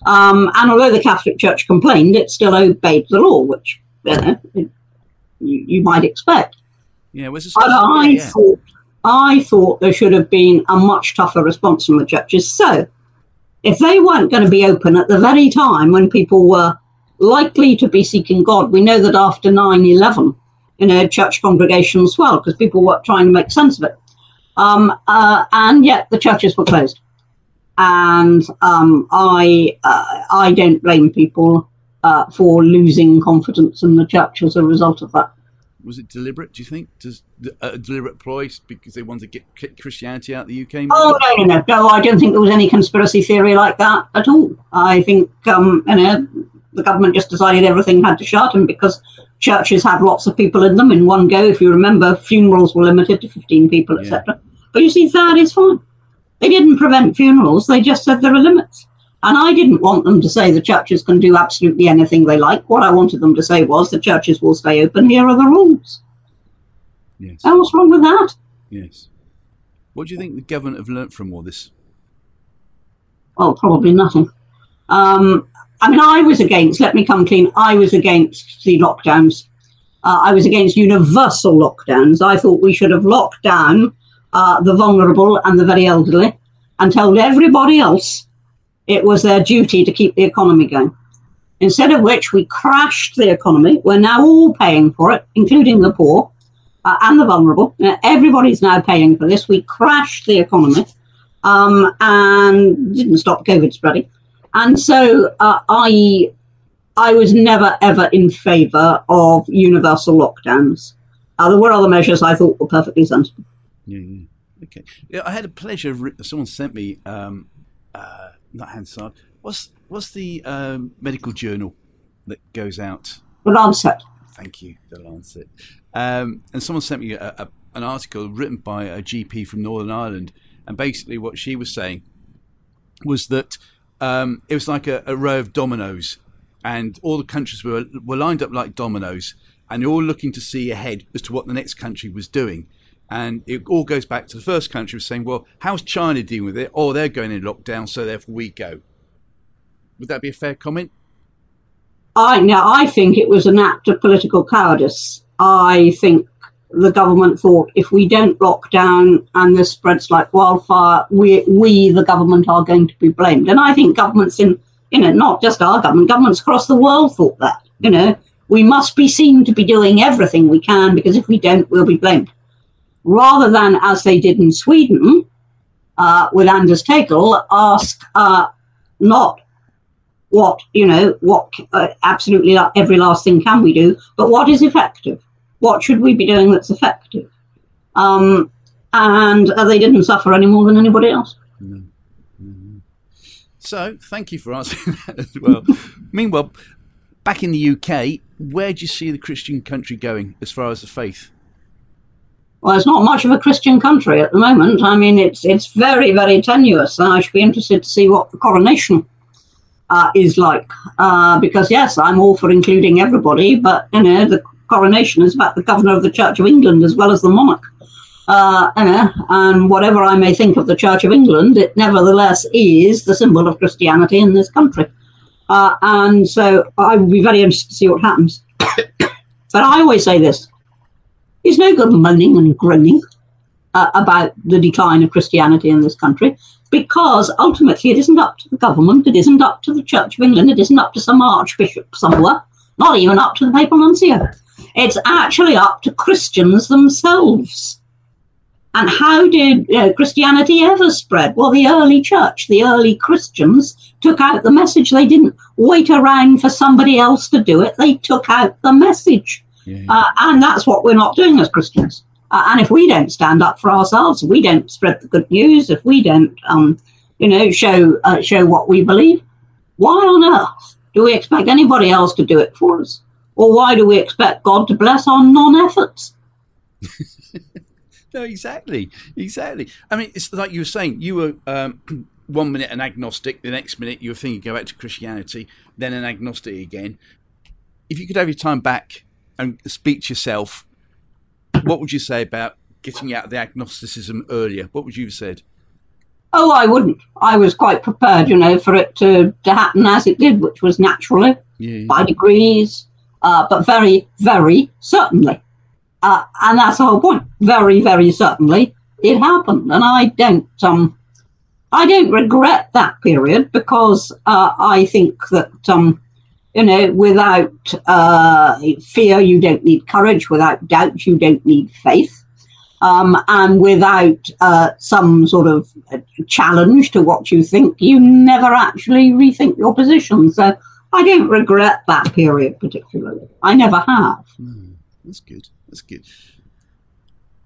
Um, and although the Catholic Church complained, it still obeyed the law, which you know it, you, you might expect. yeah. The But I yeah. thought, I thought there should have been a much tougher response from the churches. So, if they weren't going to be open at the very time when people were likely to be seeking God, we know that after 9 11, you know, church congregations swelled because people were trying to make sense of it. Um, uh, and yet the churches were closed. And um, I, uh, I don't blame people uh, for losing confidence in the church as a result of that. Was it deliberate? Do you think? Does a deliberate ploy because they wanted to get Christianity out of the UK? Maybe? Oh no, no, no, no! I don't think there was any conspiracy theory like that at all. I think um, you know the government just decided everything had to shut, and because churches had lots of people in them in one go, if you remember, funerals were limited to fifteen people, etc. Yeah. But you see, that is fine. They didn't prevent funerals; they just said there are limits. And I didn't want them to say the churches can do absolutely anything they like. What I wanted them to say was the churches will stay open. Here are the rules. Yes. And what's wrong with that? Yes. What do you think the government have learnt from all this? Oh, probably nothing. Um, I mean, I was against, let me come clean, I was against the lockdowns. Uh, I was against universal lockdowns. I thought we should have locked down uh, the vulnerable and the very elderly and told everybody else it was their duty to keep the economy going. Instead of which, we crashed the economy. We're now all paying for it, including the poor uh, and the vulnerable. Uh, everybody's now paying for this. We crashed the economy um, and didn't stop COVID spreading. And so uh, I, I was never ever in favour of universal lockdowns. Uh, there were other measures I thought were perfectly sensible. Yeah, yeah. Okay. Yeah, I had a pleasure. Of, Someone sent me um, uh, not Hansard. What's what's the um, medical journal that goes out? The Lancet. Thank you, the Lancet. Um, and someone sent me a, a, an article written by a GP from Northern Ireland, and basically what she was saying was that um, it was like a, a, row of dominoes, and all the countries were were lined up like dominoes, and they're all looking to see ahead as to what the next country was doing. And it all goes back to the first country was saying, well, how's China dealing with it? Oh, they're going in lockdown, so therefore we go. Would that be a fair comment? I now I think it was an act of political cowardice. I think the government thought if we don't lock down and this spreads like wildfire, we we the government are going to be blamed. And I think governments in you know not just our government, governments across the world thought that. You know, we must be seen to be doing everything we can because if we don't, we'll be blamed rather than as they did in Sweden uh, with Anders Tegnell, ask uh, not what you know what uh, absolutely every last thing can we do, but what is effective. What should we be doing that's effective? Um, and uh, they didn't suffer any more than anybody else. So, thank you for answering <laughs> that as well. Meanwhile, back in the UK, where do you see the Christian country going as far as the faith? Well, it's not much of a Christian country at the moment. I mean, it's it's very very tenuous, and I should be interested to see what the coronation uh, is like. Uh, because yes, I'm all for including everybody, but you know, the coronation is about the governor of the Church of England as well as the monarch. Uh, and whatever I may think of the Church of England, it nevertheless is the symbol of Christianity in this country. Uh, and so I would be very interested to see what happens. <coughs> but I always say this it's no good moaning and groaning uh, about the decline of Christianity in this country because ultimately it isn't up to the government, it isn't up to the Church of England, it isn't up to some archbishop somewhere, not even up to the papal nuncio. It's actually up to Christians themselves. And how did uh, Christianity ever spread? Well, the early church, the early Christians took out the message. They didn't wait around for somebody else to do it, they took out the message. Yeah. Uh, and that's what we're not doing as Christians. Uh, and if we don't stand up for ourselves, we don't spread the good news, if we don't, um, you know, show uh, show what we believe, why on earth do we expect anybody else to do it for us? Or why do we expect God to bless our non-efforts? <laughs> no, exactly, exactly. I mean, it's like you were saying. You were um, <clears throat> one minute an agnostic, the next minute you were thinking go back to Christianity, then an agnostic again. If you could have your time back and speak to yourself, what would you say about getting out of the agnosticism earlier? What would you have said? Oh, I wouldn't. I was quite prepared, you know, for it to, to happen as it did, which was naturally, yeah. by degrees, uh, but very, very certainly. Uh, and that's the whole point. Very, very certainly, it happened, and I don't. Um, I don't regret that period because uh, I think that um, you know, without uh, fear, you don't need courage. Without doubt, you don't need faith. Um, and without uh, some sort of challenge to what you think, you never actually rethink your position. So I don't regret that period particularly. I never have. Mm, that's good. That's good.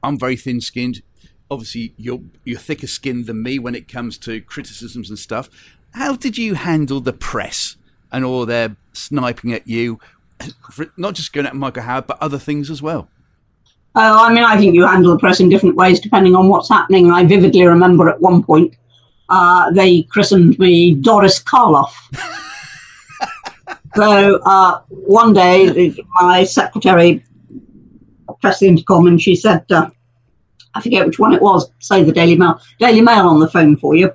I'm very thin-skinned. Obviously, you're you're thicker skinned than me when it comes to criticisms and stuff. How did you handle the press and all their sniping at you? Not just going at Michael Howard, but other things as well. Oh, I mean, I think you handle the press in different ways depending on what's happening. I vividly remember at one point uh, they christened me Doris Karloff. <laughs> so uh, one day, my secretary pressed the intercom and she said, uh, I forget which one it was, say the Daily Mail, Daily Mail on the phone for you.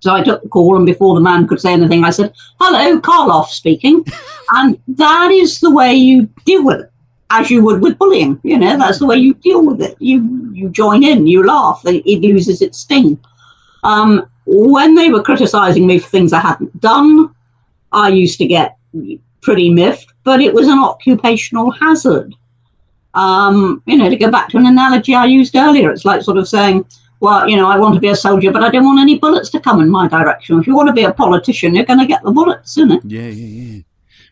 So I took the call, and before the man could say anything, I said, Hello, Karloff speaking. <laughs> and that is the way you deal with it as you would with bullying. You know, that's the way you deal with it. You you join in, you laugh, it loses its sting. Um, when they were criticizing me for things I hadn't done, I used to get pretty miffed, but it was an occupational hazard. Um, you know, to go back to an analogy I used earlier, it's like sort of saying, well, you know, I want to be a soldier, but I don't want any bullets to come in my direction. If you want to be a politician, you're going to get the bullets, isn't it? Yeah, yeah,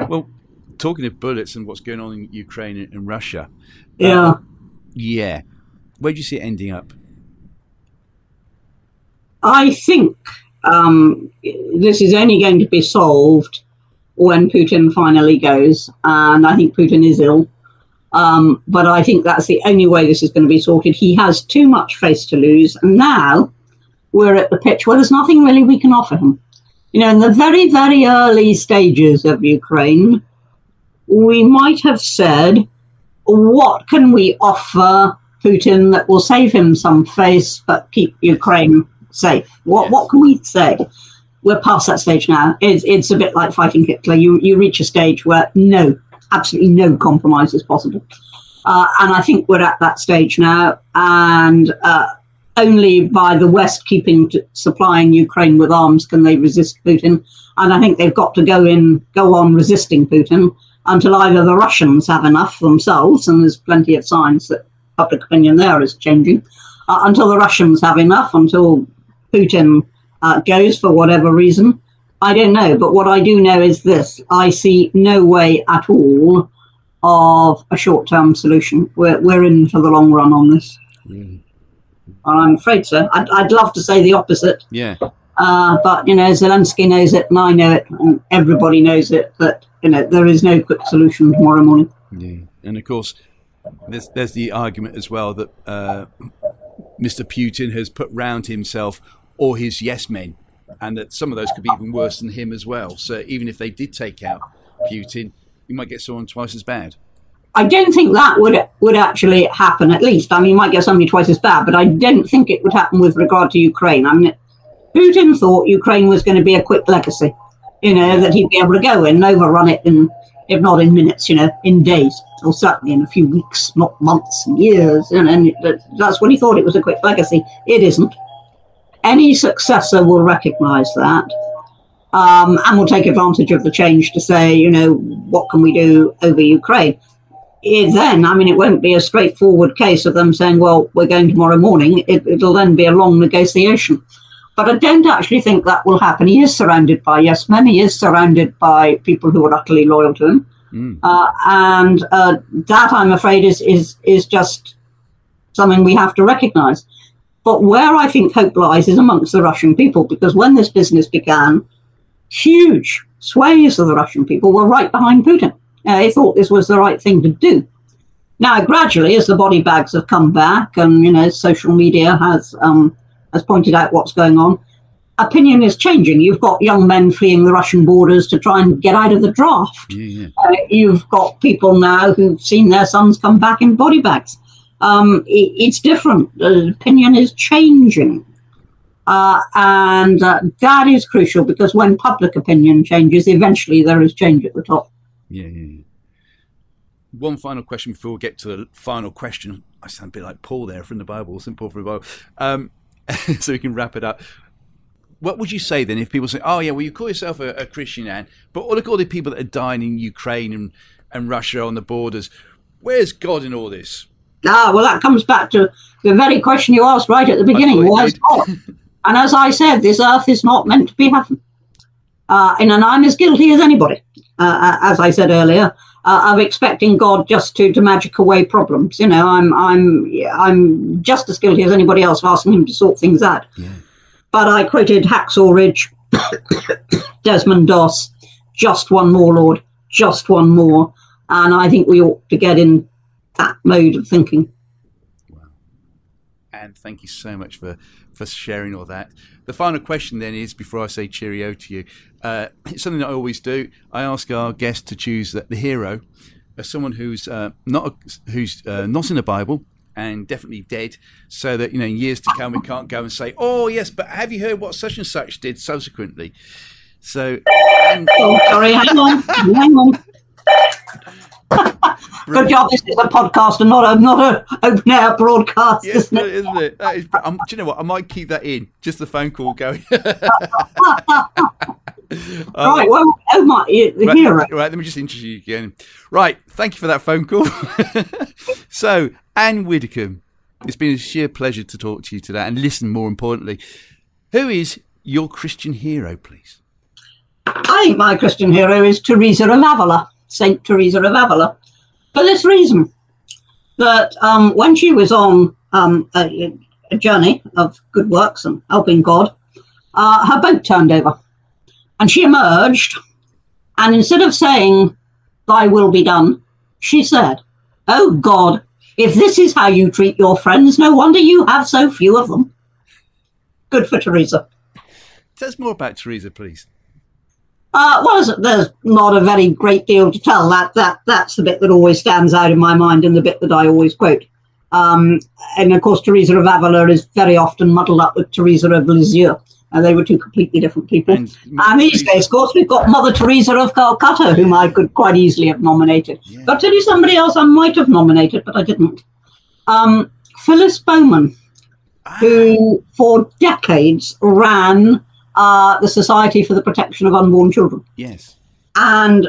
yeah. Well, talking of bullets and what's going on in Ukraine and Russia. Yeah. Uh, yeah. Where do you see it ending up? I think um, this is only going to be solved when Putin finally goes, and I think Putin is ill. Um, but I think that's the only way this is going to be sorted. He has too much face to lose, and now we're at the pitch where there's nothing really we can offer him. You know, in the very, very early stages of Ukraine, we might have said, what can we offer Putin that will save him some face but keep Ukraine safe? What yes. what can we say? We're past that stage now. It's, it's a bit like fighting Hitler. You you reach a stage where no, absolutely no compromise is possible. Uh, and I think we're at that stage now. And uh, only by the West keeping to, supplying Ukraine with arms can they resist Putin. And I think they've got to go in, go on resisting Putin until either the Russians have enough themselves, and there's plenty of signs that public opinion there is changing, uh, until the Russians have enough, until Putin uh, goes for whatever reason. I don't know, but what I do know is this I see no way at all of a short term solution. We're, we're in for the long run on this. Mm. I'm afraid so. I'd, I'd love to say the opposite. Yeah. Uh, but, you know, Zelensky knows it, and I know it, and everybody knows it, that you know, there is no quick solution tomorrow morning. Yeah. And of course, there's, there's the argument as well that uh, <clears throat> Mr. Putin has put round himself all his yes men, and that some of those could be even worse than him as well. So even if they did take out Putin, you might get someone twice as bad. I don't think that would would actually happen. At least, I mean, you might get somebody twice as bad, but I don't think it would happen with regard to Ukraine. I mean, Putin thought Ukraine was going to be a quick legacy you know, that he'd be able to go and overrun it in, if not in minutes, you know, in days, or certainly in a few weeks, not months and years. And, and that's when he thought it was a quick legacy. It isn't. Any successor will recognize that um, and will take advantage of the change to say, you know, what can we do over Ukraine? It then, I mean, it won't be a straightforward case of them saying, well, we're going tomorrow morning. It, it'll then be a long negotiation. But I don't actually think that will happen. He is surrounded by yes men. He is surrounded by people who are utterly loyal to him, mm. uh, and uh, that I'm afraid is is is just something we have to recognise. But where I think hope lies is amongst the Russian people, because when this business began, huge swathes of the Russian people were right behind Putin. Uh, they thought this was the right thing to do. Now, gradually, as the body bags have come back, and you know, social media has um, has pointed out what's going on. Opinion is changing. You've got young men fleeing the Russian borders to try and get out of the draft. Yeah, yeah. Uh, you've got people now who've seen their sons come back in body bags. Um, it, it's different. The opinion is changing. Uh, and uh, that is crucial because when public opinion changes, eventually there is change at the top. Yeah, yeah, yeah. One final question before we get to the final question. I sound a bit like Paul there from the Bible, St. Paul from the Bible. Um, <laughs> so we can wrap it up. What would you say then if people say, "Oh yeah, well you call yourself a, a Christian, Ann, but look at all the people that are dying in Ukraine and, and Russia on the borders. Where's God in all this?" Ah, well, that comes back to the very question you asked right at the beginning. Where's <laughs> God? and as I said, this earth is not meant to be heaven. Uh, and I'm as guilty as anybody. Uh, uh, as I said earlier, uh, of expecting God just to, to magic away problems. You know, I'm I'm I'm just as guilty as anybody else of asking him to sort things out. Yeah. But I quoted Hacksaw Ridge, <coughs> Desmond Doss, just one more, Lord, just one more, and I think we ought to get in that mode of thinking. Wow. And thank you so much for for sharing all that. The final question then is before I say cheerio to you, uh, it's something that I always do. I ask our guests to choose the, the hero as someone who's uh, not who's uh, not in the Bible and definitely dead, so that you know in years to come we can't go and say, "Oh yes, but have you heard what such and such did subsequently?" So, and, Oh, sorry, hang on, hang on. Good job. This is a podcast and not a not a open air broadcast, yes, isn't it? isn't it? That is, um, do you know what? I might keep that in, just the phone call going. <laughs> <laughs> right. Well, oh my, the Right, hero. right, let me just introduce you again. Right, thank you for that phone call. <laughs> so, Ann Widdecombe, it's been a sheer pleasure to talk to you today and listen, more importantly. Who is your Christian hero, please? I think my Christian hero is Teresa of Avila, Saint Teresa of Avila, for this reason that um, when she was on um, a, a journey of good works and helping God, uh, her boat turned over, and she emerged, and instead of saying, "Thy will be done," she said, "Oh God, if this is how you treat your friends, no wonder you have so few of them." Good for Teresa. Tell us more about Teresa, please. Uh, well, there's, there's not a very great deal to tell. That that that's the bit that always stands out in my mind, and the bit that I always quote. Um, and of course, Teresa of Avila is very often muddled up with Teresa of Lisieux, and they were two completely different people. And, And these days, of course, we've got Mother Teresa of Calcutta, whom I could quite easily have nominated. Yeah. But tell you somebody else I might have nominated, but I didn't. Um, Phyllis Bowman, Ah, who for decades ran uh, the Society for the Protection of Unborn Children. yes. And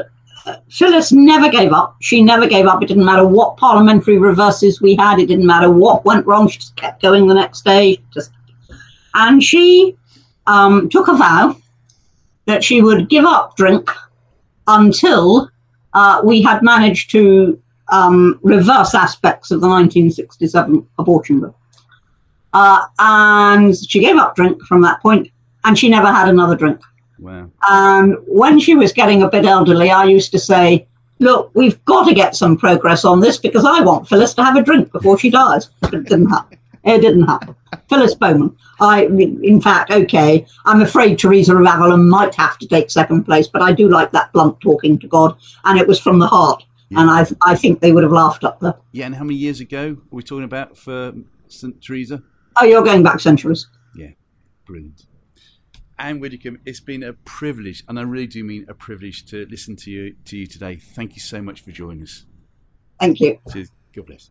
Phyllis never gave up. She never gave up. It didn't matter what parliamentary reverses we had. It didn't matter what went wrong. She just kept going the next day. Just, and she um, took a vow that she would give up drink until uh, we had managed to um, reverse aspects of the 1967 abortion bill. Uh, and she gave up drink from that point, and she never had another drink. Wow. And when she was getting a bit elderly, I used to say, Look, we've got to get some progress on this because I want Phyllis to have a drink before she dies. But it didn't happen. It didn't happen. Phyllis Bowman. I, in fact, okay, I'm afraid Teresa of Avila might have to take second place, but I do like that blunt talking to God, and it was from the heart. And I, I think they would have laughed up there. Yeah, and how many years ago are we talking about for St. Teresa? Oh, you're going back centuries. Yeah, brilliant. Ann Widdecombe, it's been a privilege, and I really do mean a privilege to listen to you to you today. Thank you so much for joining us. Thank you. God bless.